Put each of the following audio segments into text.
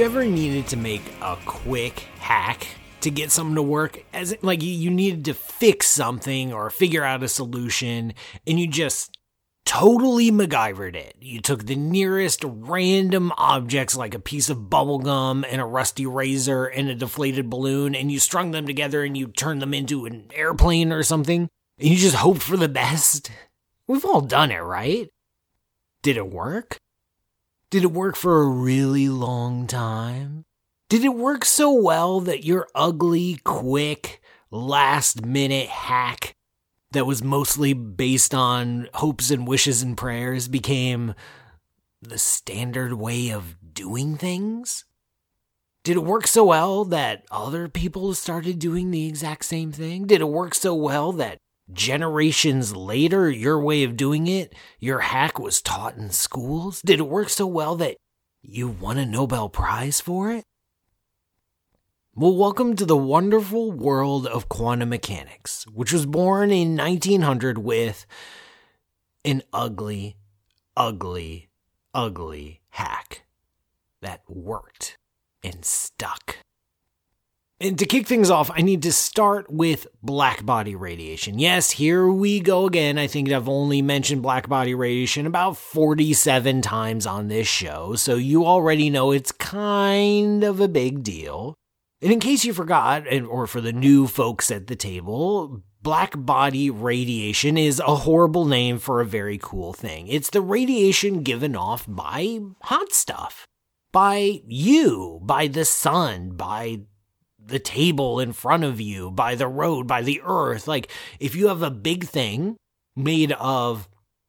you ever needed to make a quick hack to get something to work? As like you, you needed to fix something or figure out a solution, and you just totally MacGyvered it. You took the nearest random objects like a piece of bubblegum and a rusty razor and a deflated balloon, and you strung them together and you turned them into an airplane or something, and you just hoped for the best. We've all done it, right? Did it work? Did it work for a really long time? Did it work so well that your ugly, quick, last minute hack that was mostly based on hopes and wishes and prayers became the standard way of doing things? Did it work so well that other people started doing the exact same thing? Did it work so well that generations later, your way of doing it, your hack was taught in schools? Did it work so well that you won a Nobel Prize for it? Well, welcome to the wonderful world of quantum mechanics, which was born in 1900 with an ugly, ugly, ugly hack that worked and stuck. And to kick things off, I need to start with black body radiation. Yes, here we go again. I think I've only mentioned black body radiation about 47 times on this show, so you already know it's kind of a big deal. And in case you forgot, or for the new folks at the table, black body radiation is a horrible name for a very cool thing. It's the radiation given off by hot stuff. By you, by the sun, by the table in front of you, by the road, by the earth. Like, if you have a big thing made of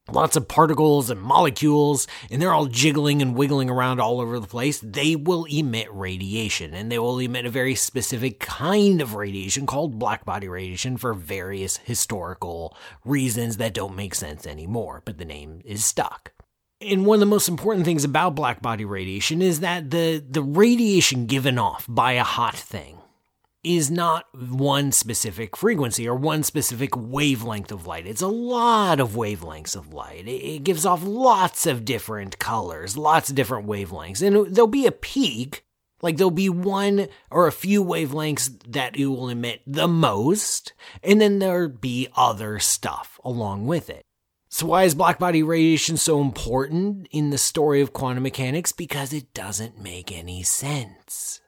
lots of particles and molecules, and they're all jiggling and wiggling around all over the place, they will emit radiation. And they will emit a very specific kind of radiation called black body radiation for various historical reasons that don't make sense anymore, but the name is stuck. And one of the most important things about black body radiation is that the, the radiation given off by a hot thing is not one specific frequency or one specific wavelength of light. It's a lot of wavelengths of light. It gives off lots of different colors, lots of different wavelengths. And there'll be a peak, like there'll be one or a few wavelengths that it will emit the most, and then there'll be other stuff along with it. So, why is blackbody radiation so important in the story of quantum mechanics? Because it doesn't make any sense.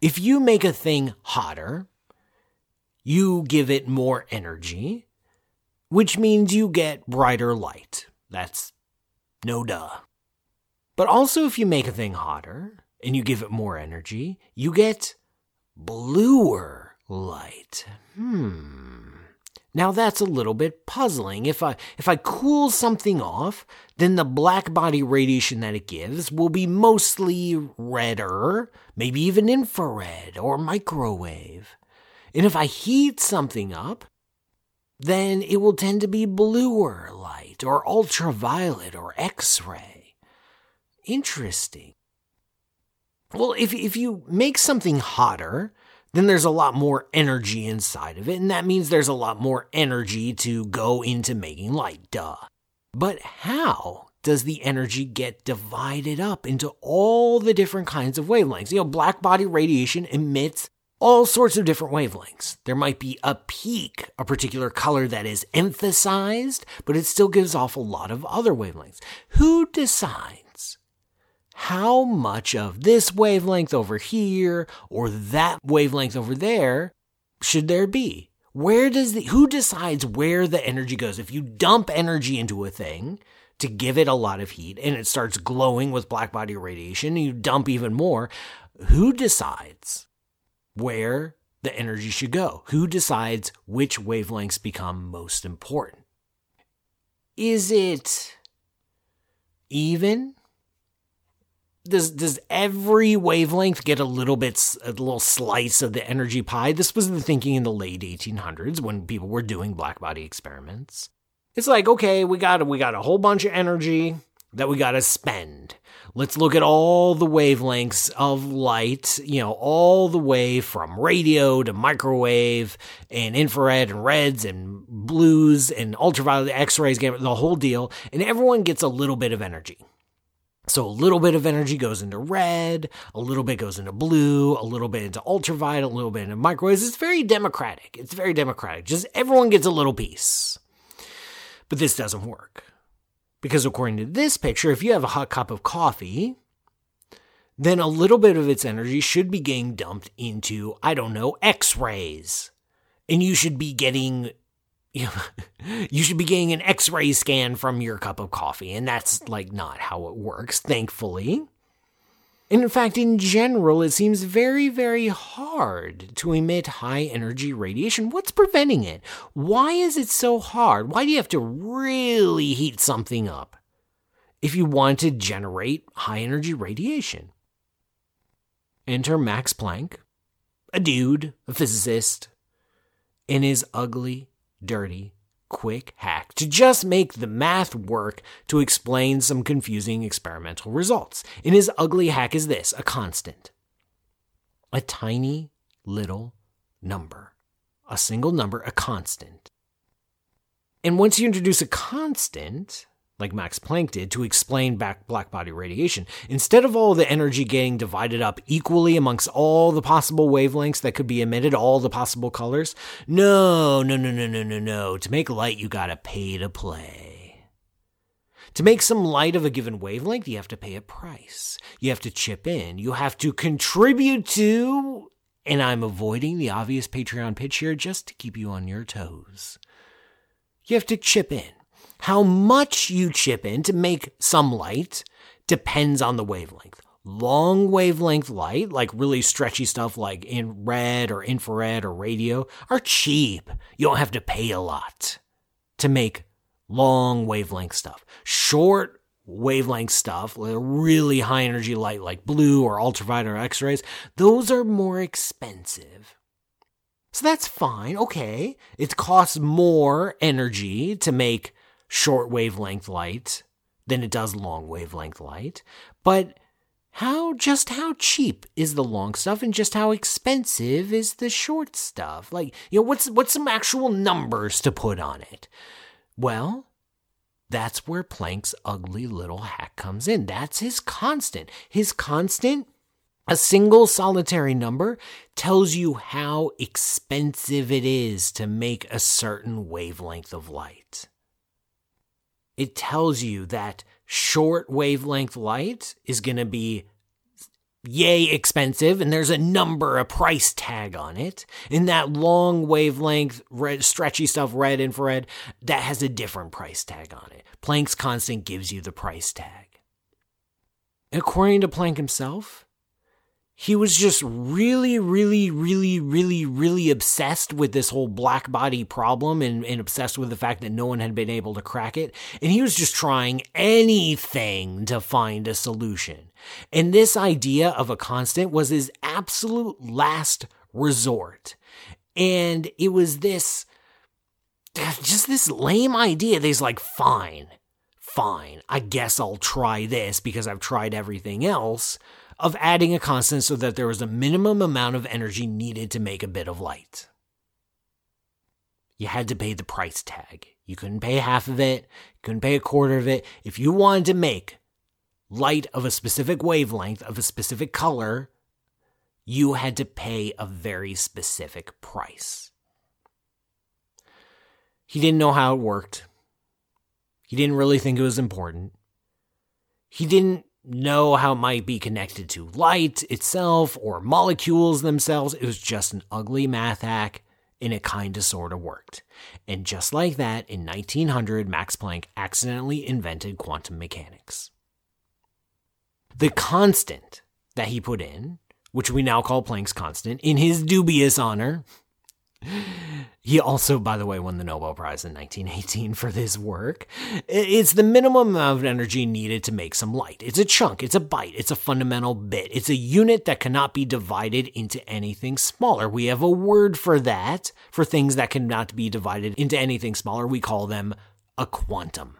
If you make a thing hotter, you give it more energy, which means you get brighter light. That's no duh. But also, if you make a thing hotter and you give it more energy, you get bluer light. Hmm. Now that's a little bit puzzling. If I if I cool something off, then the black body radiation that it gives will be mostly redder, maybe even infrared or microwave. And if I heat something up, then it will tend to be bluer light or ultraviolet or X-ray. Interesting. Well, if if you make something hotter, then there's a lot more energy inside of it, and that means there's a lot more energy to go into making light, duh. But how does the energy get divided up into all the different kinds of wavelengths? You know, black body radiation emits all sorts of different wavelengths. There might be a peak, a particular color that is emphasized, but it still gives off a lot of other wavelengths. Who decides? How much of this wavelength over here or that wavelength over there should there be? Where does the who decides where the energy goes? If you dump energy into a thing to give it a lot of heat and it starts glowing with black body radiation and you dump even more, who decides where the energy should go? Who decides which wavelengths become most important? Is it even? Does does every wavelength get a little bit a little slice of the energy pie? This was the thinking in the late 1800s when people were doing black body experiments. It's like okay we got we got a whole bunch of energy that we got to spend. Let's look at all the wavelengths of light you know all the way from radio to microwave and infrared and reds and blues and ultraviolet x-rays the whole deal. And everyone gets a little bit of energy So a little bit of energy goes into red, a little bit goes into blue, a little bit into ultraviolet, a little bit into microwaves. It's very democratic. It's very democratic. Just everyone gets a little piece. But this doesn't work. Because according to this picture, if you have a hot cup of coffee, then a little bit of its energy should be getting dumped into, I don't know, X rays. And you should be getting you, you should be getting an x ray scan from your cup of coffee. And that's like not how it works, thankfully. And in fact, in general, it seems very, very hard to emit high energy radiation. What's preventing it? Why is it so hard? Why do you have to really heat something up if you want to generate high energy radiation? Enter Max Planck, a dude, a physicist, in his ugly, dirty, quick hack to just make the math work to explain some confusing experimental results. And his ugly hack is this a constant. A tiny little number. A single number, a constant. And once you introduce a constant, like Max Planck did, to explain back black body radiation. Instead of all the energy getting divided up equally amongst all the possible wavelengths that could be emitted, all the possible colors, no, no, no, no, no, no, no. To make light, you gotta pay to play. To make some light of a given wavelength, you have to pay a price. You have to chip in. You have to contribute to, and I'm avoiding the obvious Patreon pitch here just to keep you on your toes. You have to chip in. How much you chip in to make some light depends on the wavelength. Long wavelength light, like really stretchy stuff like in red or infrared or radio, are cheap. You don't have to pay a lot to make long wavelength stuff. Short wavelength stuff, really high energy light like blue or ultraviolet or x rays, those are more expensive. So that's fine. Okay. It costs more energy to make short wavelength light than it does long wavelength light. But how just how cheap is the long stuff and just how expensive is the short stuff? Like, you know, what's what's some actual numbers to put on it? Well, that's where Planck's ugly little hack comes in. That's his constant. His constant a single solitary number tells you how expensive it is to make a certain wavelength of light it tells you that short wavelength light is going to be yay expensive and there's a number a price tag on it. In that long wavelength red, stretchy stuff red infrared that has a different price tag on it. Planck's constant gives you the price tag. According to planck himself he was just really, really, really, really, really obsessed with this whole black body problem and, and, obsessed with the fact that no one had been able to crack it. And he was just trying anything to find a solution. And this idea of a constant was his absolute last resort. And it was this, just this lame idea that he's like, fine, fine, I guess I'll try this because I've tried everything else of adding a constant so that there was a minimum amount of energy needed to make a bit of light. You had to pay the price tag. You couldn't pay half of it, you couldn't pay a quarter of it. If you wanted to make light of a specific wavelength, of a specific color, you had to pay a very specific price. He didn't know how it worked. He didn't really think it was important. He didn't know how it might be connected to light itself or molecules themselves. It was just an ugly math hack, and it kind of sort of worked. And just like that, in 1900, Max Planck accidentally invented quantum mechanics. The constant that he put in, which we now call Planck's constant, in his dubious honor, he also, by the way, won the Nobel Prize in 1918 for this work. It's the minimum amount of energy needed to make some light. It's a chunk, it's a bite, it's a fundamental bit. It's a unit that cannot be divided into anything smaller. We have a word for that, for things that cannot be divided into anything smaller. We call them a quantum.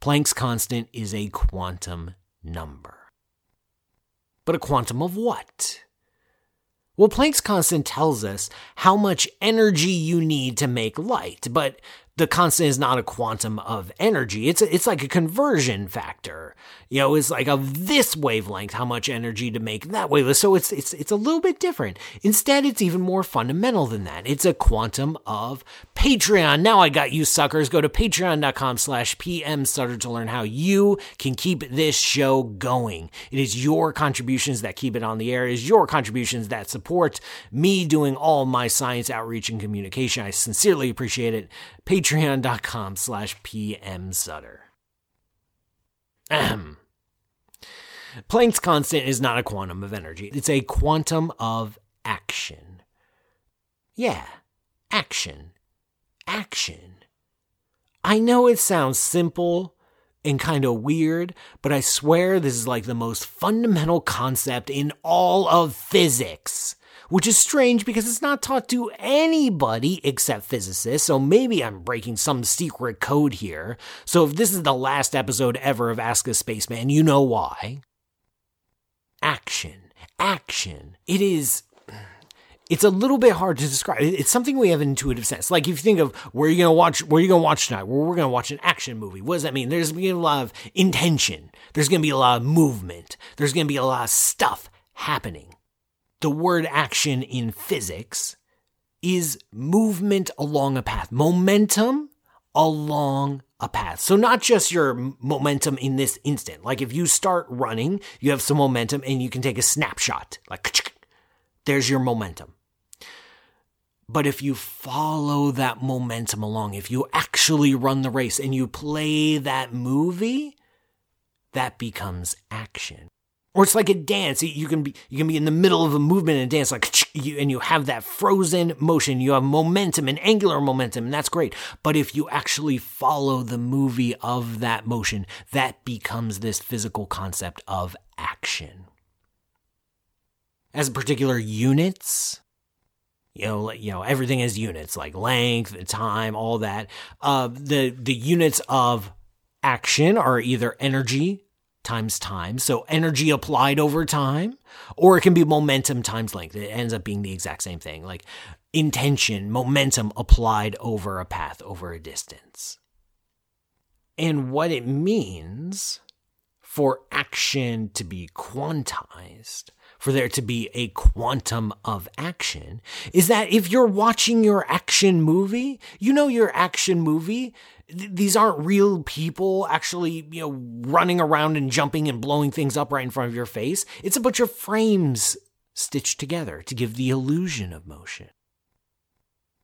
Planck's constant is a quantum number. But a quantum of what? Well, Planck's constant tells us how much energy you need to make light, but the constant is not a quantum of energy. It's a, it's like a conversion factor. You know, it's like of this wavelength, how much energy to make that wavelength. So it's it's it's a little bit different. Instead, it's even more fundamental than that. It's a quantum of Patreon. Now I got you suckers. Go to patreon.com slash pmsutter to learn how you can keep this show going. It is your contributions that keep it on the air. It is your contributions that support me doing all my science outreach and communication. I sincerely appreciate it patreon.com slash pmsutter. Ahem. Planck's constant is not a quantum of energy. It's a quantum of action. Yeah, action. Action. I know it sounds simple and kind of weird, but I swear this is like the most fundamental concept in all of physics which is strange because it's not taught to anybody except physicists, so maybe I'm breaking some secret code here. So if this is the last episode ever of Ask a Spaceman, you know why. Action. Action. It is it's a little bit hard to describe. It's something we have an intuitive sense. Like if you think of where you're gonna watch, where you're gonna watch tonight, where we're gonna watch an action movie. What does that mean? There's gonna be a lot of intention. There's gonna be a lot of movement. There's gonna be a lot of stuff happening the word action in physics is movement along a path, momentum along a path. So, not just your momentum in this instant. Like if you start running, you have some momentum and you can take a snapshot. Like, there's your momentum. But if you follow that momentum along, if you actually run the race and you play that movie, that becomes action or it's like a dance. You can be you can be in the middle of a movement and dance like and you have that frozen motion. You have momentum and angular momentum, and that's great. But if you actually follow the movie of that motion, that becomes this physical concept of action. As particular units, you know, you know, everything is units like length, time, all that. Uh, the the units of action are either energy, times time. So energy applied over time, or it can be momentum times length. It ends up being the exact same thing. Like intention, momentum applied over a path, over a distance. And what it means for action to be quantized, for there to be a quantum of action, is that if you're watching your action movie, you know your action movie these aren't real people actually, you know, running around and jumping and blowing things up right in front of your face. It's a bunch of frames stitched together to give the illusion of motion.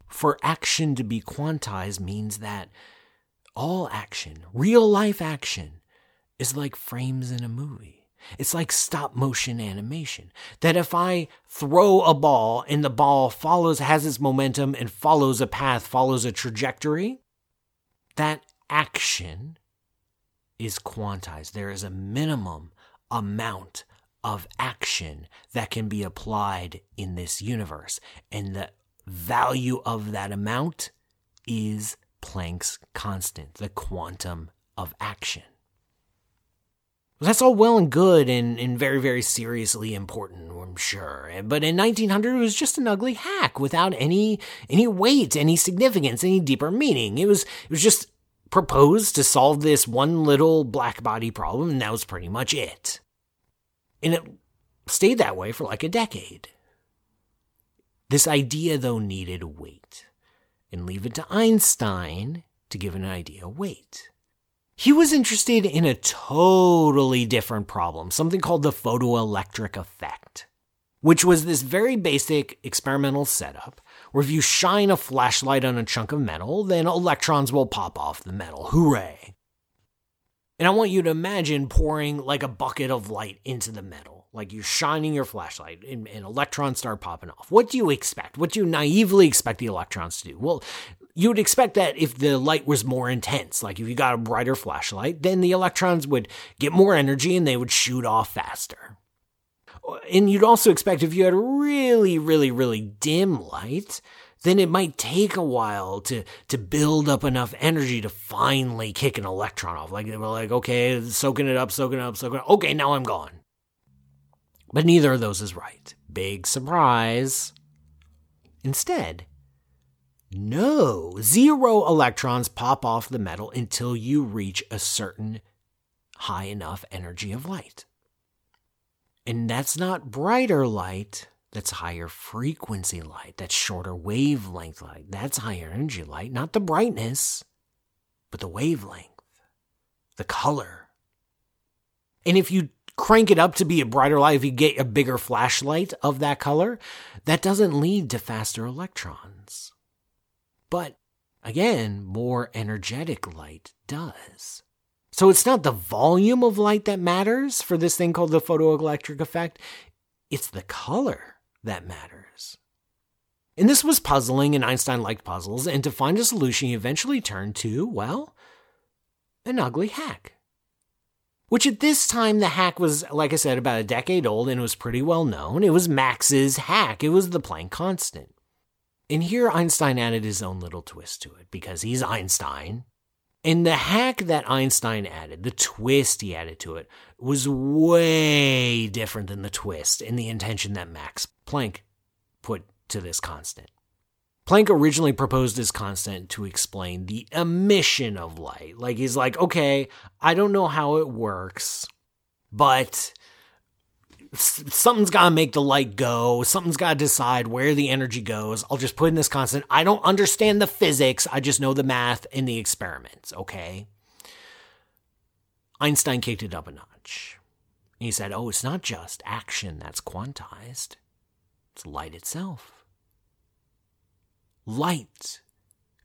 For action to be quantized means that all action, real life action, is like frames in a movie. It's like stop motion animation. That if I throw a ball and the ball follows, has its momentum and follows a path, follows a trajectory, that action is quantized. There is a minimum amount of action that can be applied in this universe. And the value of that amount is Planck's constant, the quantum of action. That's all well and good and, and very, very seriously important, I'm sure. But in 1900, it was just an ugly hack without any any weight, any significance, any deeper meaning. It was it was just proposed to solve this one little black body problem, and that was pretty much it. And it stayed that way for like a decade. This idea, though, needed weight, and leave it to Einstein to give an idea weight. He was interested in a totally different problem, something called the photoelectric effect, which was this very basic experimental setup where if you shine a flashlight on a chunk of metal, then electrons will pop off the metal. Hooray! And I want you to imagine pouring like a bucket of light into the metal. Like you're shining your flashlight and, and, electrons start popping off. What do you expect? What do you naively expect the electrons to do? Well, you would expect that if the light was more intense, like if you got a brighter flashlight, then the electrons would get more energy and they would shoot off faster and you'd also expect if you had really, really, really dim light, then it might take a while to to build up enough energy to finally kick an electron off. Like they were like, okay, soaking it up, soaking it up, soaking it up. Okay, now I'm gone. But neither of those is right. Big surprise. Instead, No, zero electrons pop off the metal until you reach a certain high enough energy of light. And that's not brighter light, that's higher frequency light, that's shorter wavelength light, that's higher energy light, not the brightness, but the wavelength, the color. And if you crank it up to be a brighter light, if you get a bigger flashlight of that color, that doesn't lead to faster electrons. But again, more energetic light does. So it's not the volume of light that matters for this thing called the photoelectric effect, it's the color that matters. And this was puzzling, and Einstein liked puzzles, and to find a solution, he eventually turned to, well, an ugly hack. Which at this time, the hack was, like I said, about a decade old and was pretty well known. It was Max's hack, it was the Planck constant. And here Einstein added his own little twist to it because he's Einstein. And the hack that Einstein added, the twist he added to it, was way different than the twist and the intention that Max Planck put to this constant. Planck originally proposed this constant to explain the emission of light. Like, he's like, okay, I don't know how it works, but something's got to make the light go. Something's got to decide where the energy goes. I'll just put in this constant. I don't understand the physics. I just know the math and the experiments, okay? Einstein kicked it up a notch. He said, oh, it's not just action that's quantized, it's light itself. Light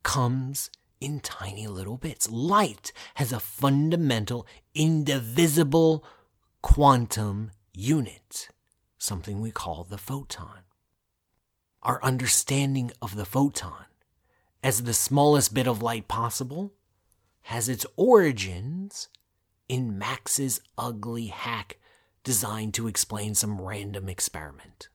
comes in tiny little bits. Light has a fundamental, indivisible quantum unit, something we call the photon. Our understanding of the photon as the smallest bit of light possible has its origins in Max's ugly hack designed to explain some random experiment.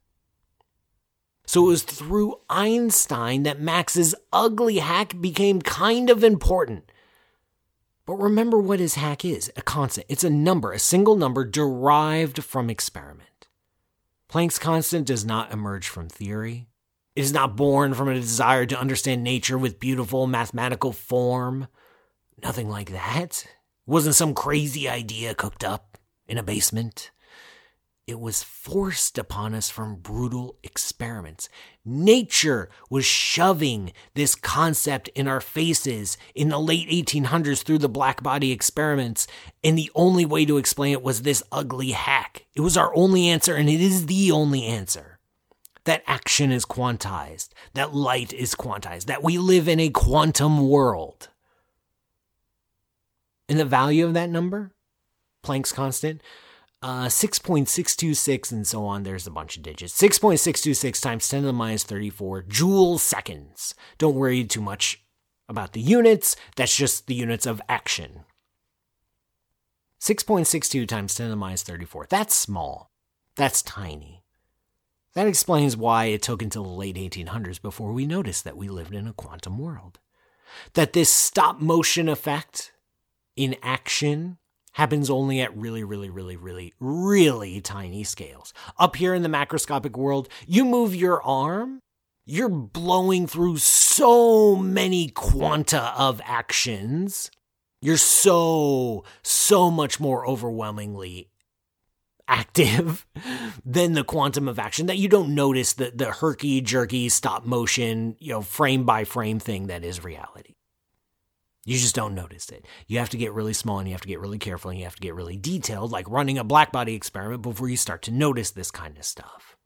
So it was through Einstein that Max's ugly hack became kind of important but remember what his hack is a constant. It's a number, a single number derived from experiment. Planck's constant does not emerge from theory. It is not born from a desire to understand nature with beautiful mathematical form. Nothing like that. It wasn't some crazy idea cooked up in a basement. It was forced upon us from brutal experiments. Nature was shoving this concept in our faces in the late 1800s through the black body experiments, and the only way to explain it was this ugly hack. It was our only answer, and it is the only answer. That action is quantized, that light is quantized, that we live in a quantum world. And the value of that number, Planck's constant, uh, 6.626 and so on. There's a bunch of digits. 6.626 times 10 to the minus 34 joule seconds. Don't worry too much about the units. That's just the units of action. 6.62 times 10 to the minus 34. That's small. That's tiny. That explains why it took until the late 1800s before we noticed that we lived in a quantum world. That this stop motion effect in action happens only at really, really, really, really, really tiny scales. Up here in the macroscopic world, you move your arm, you're blowing through so many quanta of actions. You're so, so much more overwhelmingly active than the quantum of action that you don't notice the, the herky jerky stop motion, you know, frame by frame thing that is reality. You just don't notice it. You have to get really small and you have to get really careful and you have to get really detailed, like running a blackbody experiment before you start to notice this kind of stuff.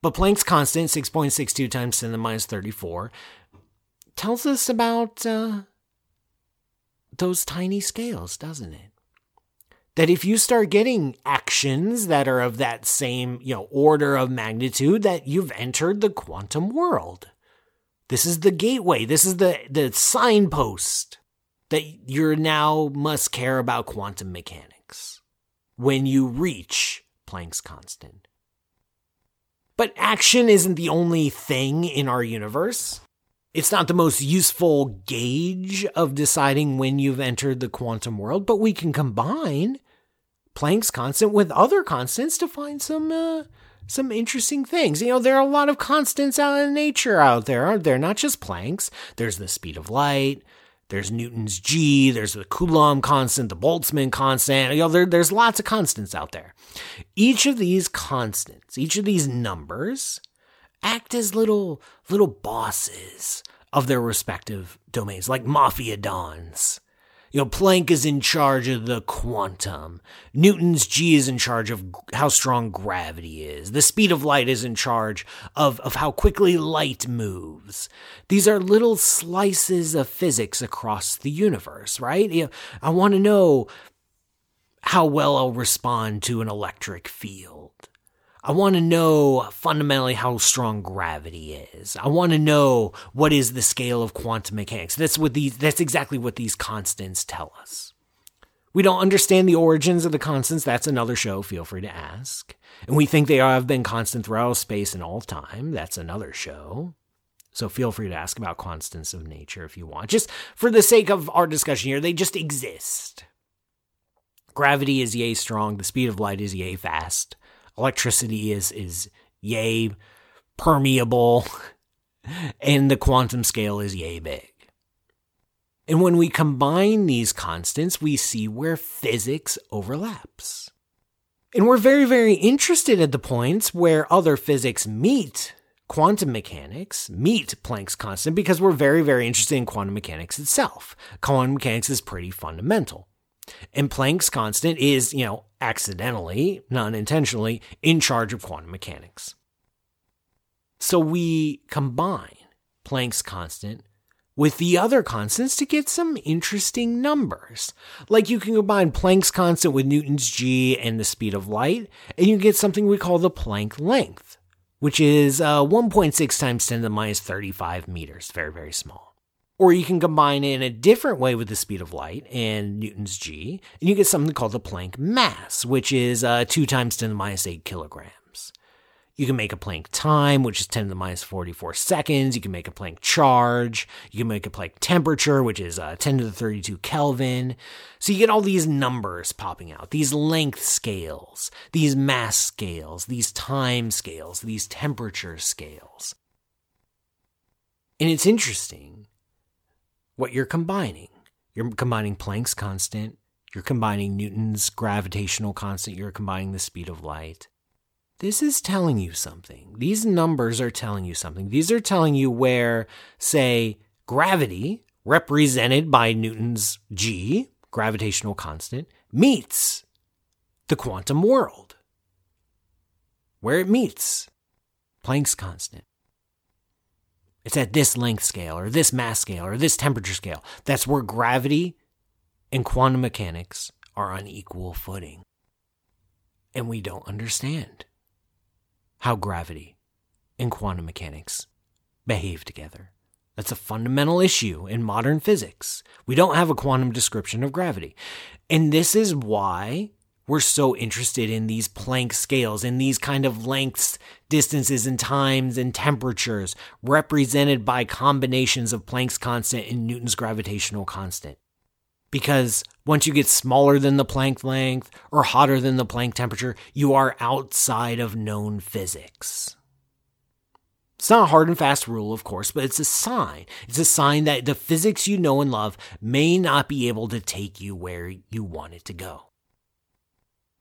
But Planck's constant, 6.62 times 10 to the minus 34, tells us about uh, those tiny scales, doesn't it? That if you start getting actions that are of that same, you know, order of magnitude, that you've entered the quantum world. This is the gateway. This is the, the signpost that you're now must care about quantum mechanics when you reach Planck's constant. But action isn't the only thing in our universe. It's not the most useful gauge of deciding when you've entered the quantum world, but we can combine Planck's constant with other constants to find some uh, some interesting things. You know, there are a lot of constants out in nature out there, aren't there? Not just Planck's. There's the speed of light. There's Newton's G. There's the Coulomb constant, the Boltzmann constant. You know, there, there's lots of constants out there. Each of these constants, each of these numbers, act as little little bosses of their respective domains, like mafia dons. You know, Planck is in charge of the quantum. Newton's G is in charge of how strong gravity is. The speed of light is in charge of, of how quickly light moves. These are little slices of physics across the universe, right? You know, I want to know how well I'll respond to an electric field. I want to know fundamentally how strong gravity is. I want to know what is the scale of quantum mechanics. That's what these that's exactly what these constants tell us. We don't understand the origins of the constants. That's another show. Feel free to ask. And we think they have been constant throughout space and all time. That's another show. So feel free to ask about constants of nature if you want. Just for the sake of our discussion here, they just exist. Gravity is yay strong. The speed of light is yay fast electricity is is yay permeable and the quantum scale is yay big. And when we combine these constants, we see where physics overlaps. And we're very, very interested at the points where other physics meet quantum mechanics, meet Planck's constant, because we're very, very interested in quantum mechanics itself. Quantum mechanics is pretty fundamental. And Planck's constant is, you know, accidentally, not intentionally, in charge of quantum mechanics. So we combine Planck's constant with the other constants to get some interesting numbers. Like you can combine Planck's constant with Newton's g and the speed of light, and you get something we call the Planck length, which is uh, 1.6 times 10 to the minus 35 meters. Very, very small. Or you can combine it in a different way with the speed of light and Newton's g, and you get something called the Planck mass, which is uh, 2 times 10 to the minus 8 kilograms. You can make a Planck time, which is 10 to the minus 44 seconds. You can make a Planck charge. You can make a Planck temperature, which is uh, 10 to the 32 Kelvin. So you get all these numbers popping out, these length scales, these mass scales, these time scales, these temperature scales. And it's interesting what you're combining. You're combining Planck's constant, you're combining Newton's gravitational constant, you're combining the speed of light. This is telling you something. These numbers are telling you something. These are telling you where, say, gravity, represented by Newton's g, gravitational constant, meets the quantum world. Where it meets Planck's constant. It's at this length scale or this mass scale or this temperature scale. That's where gravity and quantum mechanics are on equal footing. And we don't understand how gravity and quantum mechanics behave together. That's a fundamental issue in modern physics. We don't have a quantum description of gravity. And this is why we're so interested in these Planck scales, in these kind of lengths, distances, and times and temperatures represented by combinations of Planck's constant and Newton's gravitational constant. Because once you get smaller than the Planck length or hotter than the Planck temperature, you are outside of known physics. It's not a hard and fast rule, of course, but it's a sign. It's a sign that the physics you know and love may not be able to take you where you want it to go.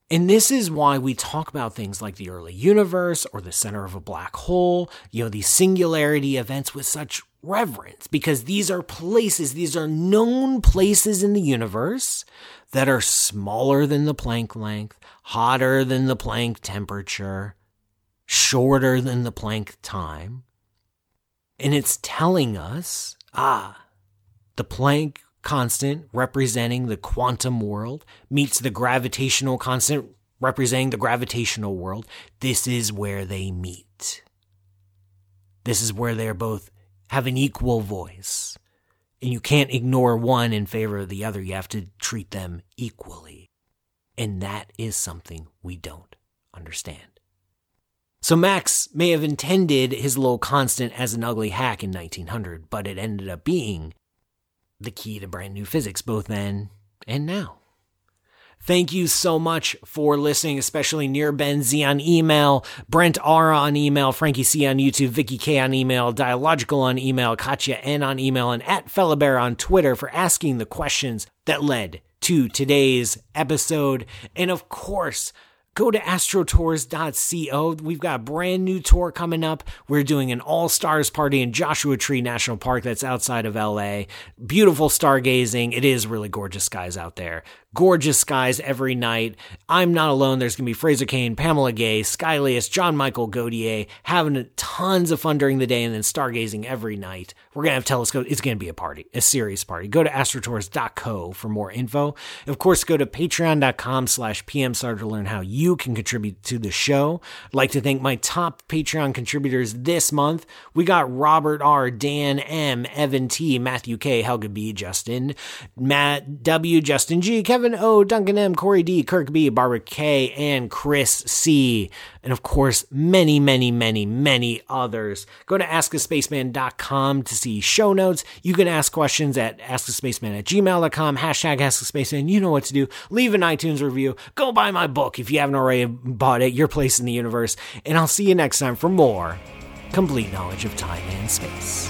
And this is why we talk about things like the early universe or the center of a black hole, you know, these singularity events with such reverence, because these are places, these are known places in the universe that are smaller than the Planck length, hotter than the Planck temperature, shorter than the Planck time. And it's telling us, ah, the Planck constant representing the quantum world meets the gravitational constant representing the gravitational world, this is where they meet. This is where they're both have an equal voice. And you can't ignore one in favor of the other. You have to treat them equally. And that is something we don't understand. So Max may have intended his low constant as an ugly hack in 1900, but it ended up being the key to brand new physics both then and now. Thank you so much for listening, especially Near Ben Z on email, Brent R on email, Frankie C on YouTube, Vicky K on email, Dialogical on email, Katya N on email, and at Fellabear on Twitter for asking the questions that led to today's episode. And of course, go to astrotours.co. We've got a brand new tour coming up. We're doing an all stars party in Joshua Tree National Park that's outside of LA. Beautiful stargazing. It is really gorgeous skies out there gorgeous skies every night. I'm not alone. There's going to be Fraser Cain, Pamela Gay, Skylius, John Michael Godier having tons of fun during the day and then stargazing every night. We're going to have telescopes. It's going to be a party, a serious party. Go to astrotours.co for more info. Of course, go to patreon.com slash pmsutter to learn how you can contribute to the show. I'd like to thank my top Patreon contributors this month. We got Robert R., Dan M., Evan T., Matthew K., Helga B., Justin, Matt W., Justin G., Kevin O, Duncan M, Corey D, Kirk B, Barbara K, and Chris C. And of course, many, many, many, many others. Go to askaspaceman.com to see show notes. You can ask questions at askaspaceman at gmail.com, hashtag askaspaceman. You know what to do. Leave an iTunes review. Go buy my book if you haven't already bought it, Your Place in the Universe. And I'll see you next time for more complete knowledge of time and space.